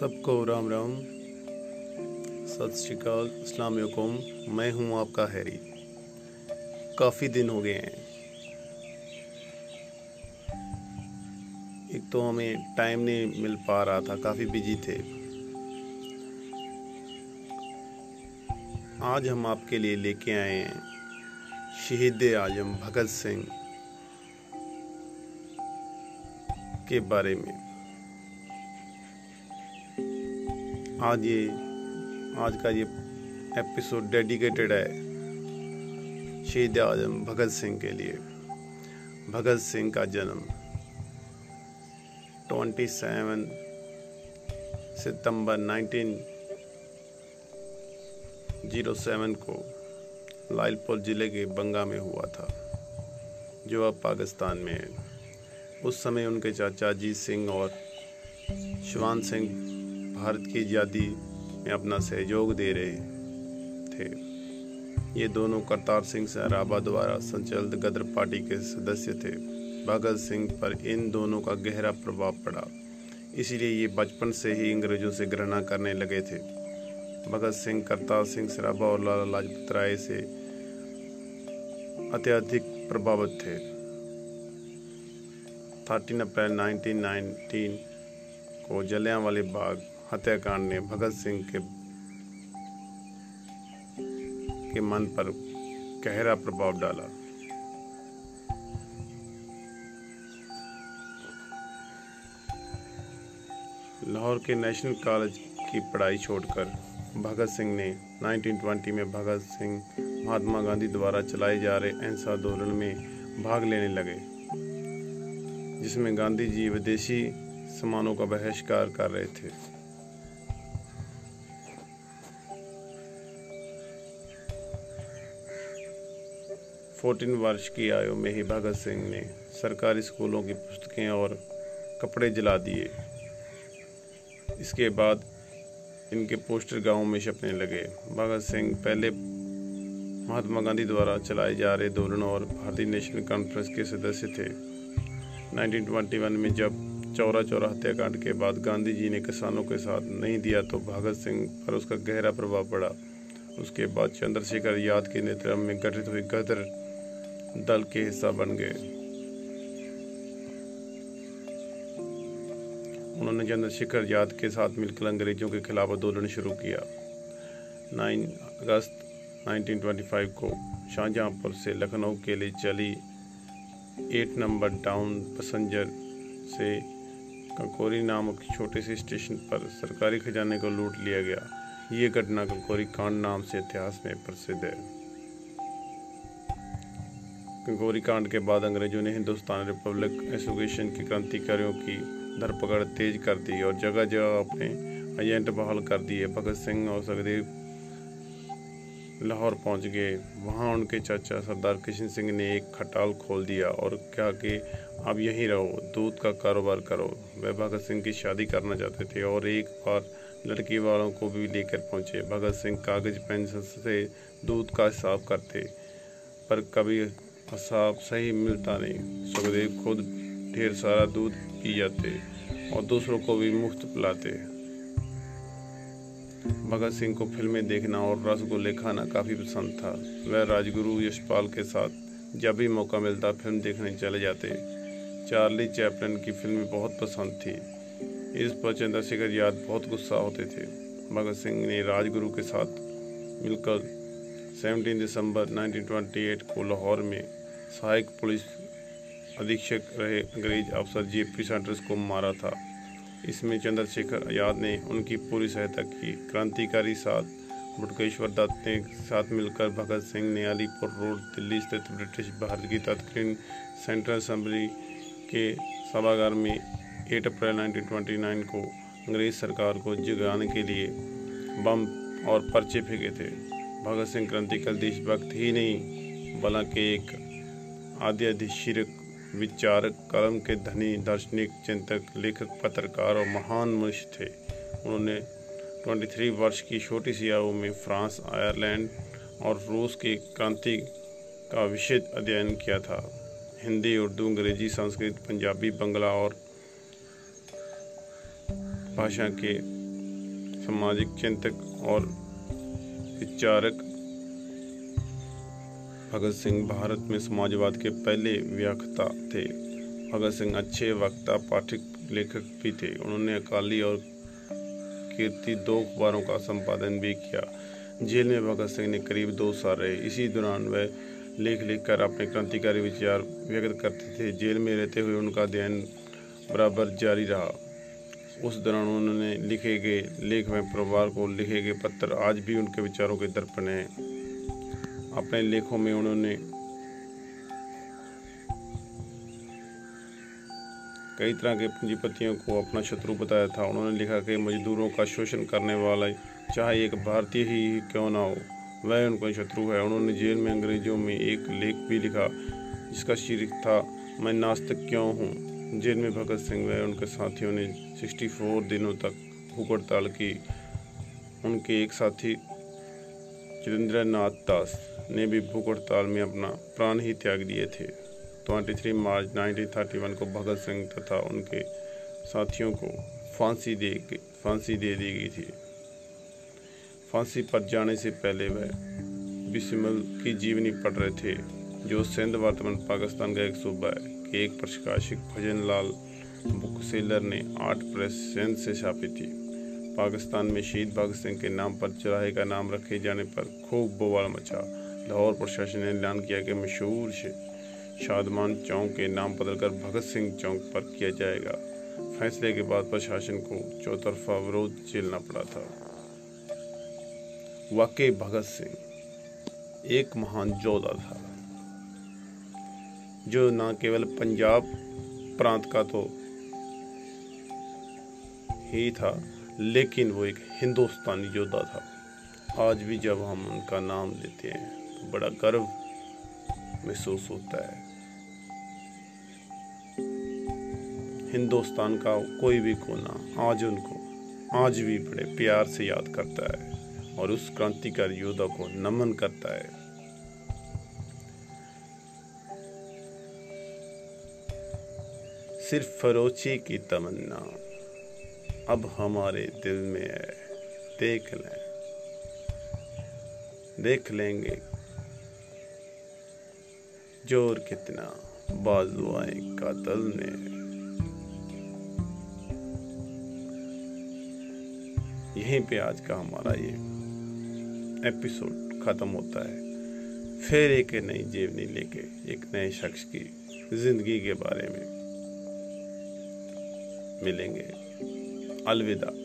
सबको राम राम। सत श्रीकाल। अस्सलाम मैं हूँ आपका हैरी। काफ़ी दिन हो गए हैं। एक तो हमें टाइम नहीं मिल पा रहा था, काफ़ी बिज़ी थे। आज हम आपके लिए लेके आए हैं शहीद आज़म भगत सिंह के बारे में। आज ये, आज का ये एपिसोड डेडिकेटेड है शहीद आज़म भगत सिंह के लिए। भगत सिंह का जन्म 27 सितंबर 1907 को लालपुर ज़िले के बंगा में हुआ था, जो अब पाकिस्तान में है। उस समय उनके चाचा जीत सिंह और शिवान सिंह भारत की आज़ादी में अपना सहयोग दे रहे थे। ये दोनों करतार सिंह सराबा द्वारा संचालित गदर पार्टी के सदस्य थे। भगत सिंह पर इन दोनों का गहरा प्रभाव पड़ा। इसलिए ये बचपन से ही अंग्रेज़ों से घृणा करने लगे थे। भगत सिंह, करतार सिंह, सराबा और लाला लाजपत राय से अत्यधिक प्रभावित थे। 13 अप्रैल 1919 को जलियांवाले बाग हत्याकांड ने भगत सिंह के के मन पर गहरा प्रभाव डाला। लाहौर के नेशनल कॉलेज की पढ़ाई छोड़कर भगत सिंह ने 1920 में भगत सिंह महात्मा गांधी द्वारा चलाए जा रहे अहिंसा आंदोलन में भाग लेने लगे, जिसमें गांधी जी विदेशी सामानों का बहिष्कार कर रहे थे। फोर्टीन वर्ष की आयु में ही भगत सिंह ने सरकारी स्कूलों की पुस्तकें और कपड़े जला दिए। इसके बाद इनके पोस्टर गाँवों में छपने लगे। भगत सिंह पहले महात्मा गांधी द्वारा चलाए जा रहे आंदोलन और भारतीय नेशनल कॉन्फ्रेंस के सदस्य थे। 1921 में जब चौरा चौरा हत्याकांड के बाद गांधी जी ने किसानों के साथ नहीं दिया तो भगत सिंह पर उसका गहरा प्रभाव पड़ा। उसके बाद चंद्रशेखर याद के नेतृत्व में गठित हुई गदर दल के हिस्सा बन गए। उन्होंने चंद्रशेखर याद के साथ मिलकर अंग्रेज़ों के खिलाफ आंदोलन शुरू किया। 9 अगस्त 1925 को शाहजहांपुर से लखनऊ के लिए चली एट नंबर टाउन पैसेंजर से कंकोरी नामक छोटे से स्टेशन पर सरकारी खजाने को लूट लिया गया। ये घटना कंकोरी कांड नाम से इतिहास में प्रसिद्ध है। कंकोरी कांड के बाद अंग्रेज़ों ने हिंदुस्तान रिपब्लिक एसोसिएशन के क्रांतिकारियों की धरपकड़ तेज कर दी और जगह जगह अपने एजेंट बहाल कर दिए। भगत सिंह और सुखदेव लाहौर पहुँच गए। वहाँ उनके चाचा सरदार किशन सिंह ने एक खटाल खोल दिया और कहा कि अब यहीं रहो, दूध का कारोबार करो। वह भगत सिंह की शादी करना चाहते थे और एक बार लड़की वालों को भी लेकर पहुँचे। भगत सिंह कागज़, पेंसिल से दूध का हिसाब करते, पर कभी हिसाब सही मिलता नहीं। सुखदेव खुद ढेर सारा दूध पी जाते और दूसरों को भी मुफ़्त पिलाते। भगत सिंह को फ़िल्में देखना और रसगुल्ले खाना काफ़ी पसंद था। वह राजगुरु यशपाल के साथ जब भी मौका मिलता फ़िल्म देखने चले जाते। चार्ली चैपलिन की फ़िल्में बहुत पसंद थी। इस पर चंद्रशेखर याद बहुत गुस्सा होते थे। भगत सिंह ने राजगुरु के साथ मिलकर 17 दिसंबर 1928 को लाहौर में सहायक पुलिस अधीक्षक रहे अंग्रेज़ अफसर जे पी सेंटर्स को मारा था। इसमें चंद्रशेखर आज़ाद ने उनकी पूरी सहायता की। क्रांतिकारी साथ बुटकेश्वर दत्त ने साथ मिलकर भगत सिंह ने अलीपुर रोड, दिल्ली स्थित ब्रिटिश भारत की तत्कालीन सेंट्रल असम्बली के सभागार में 8 अप्रैल 1929 को अंग्रेज़ सरकार को जगाने के लिए बम और पर्चे फेंके थे। भगत सिंह क्रांतिकारी देशभक्त ही नहीं, बल्कि एक आध्यात्मिक विचारक, कलम के धनी, दार्शनिक, चिंतक, लेखक, पत्रकार और महान मनुष्य थे। उन्होंने 23 वर्ष की छोटी सी आयु में फ्रांस, आयरलैंड और रूस की क्रांति का विशेष अध्ययन किया था। हिंदी, उर्दू, अंग्रेज़ी, संस्कृत, पंजाबी, बंगला और भाषा के सामाजिक, चिंतक और विचारक भगत सिंह भारत में समाजवाद के पहले व्याख्याता थे। भगत सिंह अच्छे वक्ता, पाठक, लेखक भी थे। उन्होंने अकाली और कीर्ति दो अखबारों का संपादन भी किया। जेल में भगत सिंह ने करीब दो साल रहे। इसी दौरान वह लेख लिख कर अपने क्रांतिकारी विचार व्यक्त करते थे। जेल में रहते हुए उनका अध्ययन बराबर जारी रहा। उस दौरान उन्होंने लिखे गए लेख में परिवार को लिखे गए पत्र आज भी उनके विचारों के दर्पण हैं। अपने लेखों में उन्होंने कई तरह के पूंजीपतियों को अपना शत्रु बताया था। उन्होंने लिखा कि मजदूरों का शोषण करने वाला, चाहे एक भारतीय ही क्यों ना हो, वह उनका शत्रु है। उन्होंने जेल में अंग्रेज़ों में एक लेख भी लिखा, जिसका शीर्षक था, मैं नास्तिक क्यों हूँ? जेल में भगत सिंह व उनके साथियों ने 64 दिनों तक भूख हड़ताल की। उनके एक साथी चिरेंद्र नाथ दास ने भी भूख हड़ताल में अपना प्राण ही त्याग दिए थे। 23 मार्च 1931 को भगत सिंह तथा उनके साथियों को फांसी दे फांसी दे दी गई थी। फांसी पर जाने से पहले वह बिस्मिल की जीवनी पढ़ रहे थे, जो सिंध वर्तमान पाकिस्तान का एक सूबा है, कि एक प्रकाशिक भजन लाल बुक सेलर ने आठ प्रेस से छापी थी। पाकिस्तान में शहीद भगत सिंह के नाम पर चौराहे का नाम रखे जाने पर खूब बवाल मचा। लाहौर प्रशासन ने ऐलान किया कि मशहूर शादमान चौक के नाम बदलकर भगत सिंह चौक पर किया जाएगा। फैसले के बाद प्रशासन को चौतरफा विरोध झेलना पड़ा था। वाकई भगत सिंह एक महान योद्धा था, जो न केवल पंजाब प्रांत का तो ही था लेकिन वो एक हिंदुस्तानी योद्धा था। आज भी जब हम उनका नाम लेते हैं तो बड़ा गर्व महसूस होता है। हिंदुस्तान का कोई भी कोना आज उनको, आज भी बड़े प्यार से याद करता है और उस क्रांतिकारी योद्धा को नमन करता है। सिर्फ़ फरोची की तमन्ना। अब हमारे दिल में है। देख लें। देख लेंगे ज़ोर कितना बाजुआए कातल ने। यहीं पे आज का हमारा ये एपिसोड ख़त्म होता है। फिर एक नई जीवनी लेके, एक नए शख्स की ज़िंदगी के बारे में मिलेंगे। अलविदा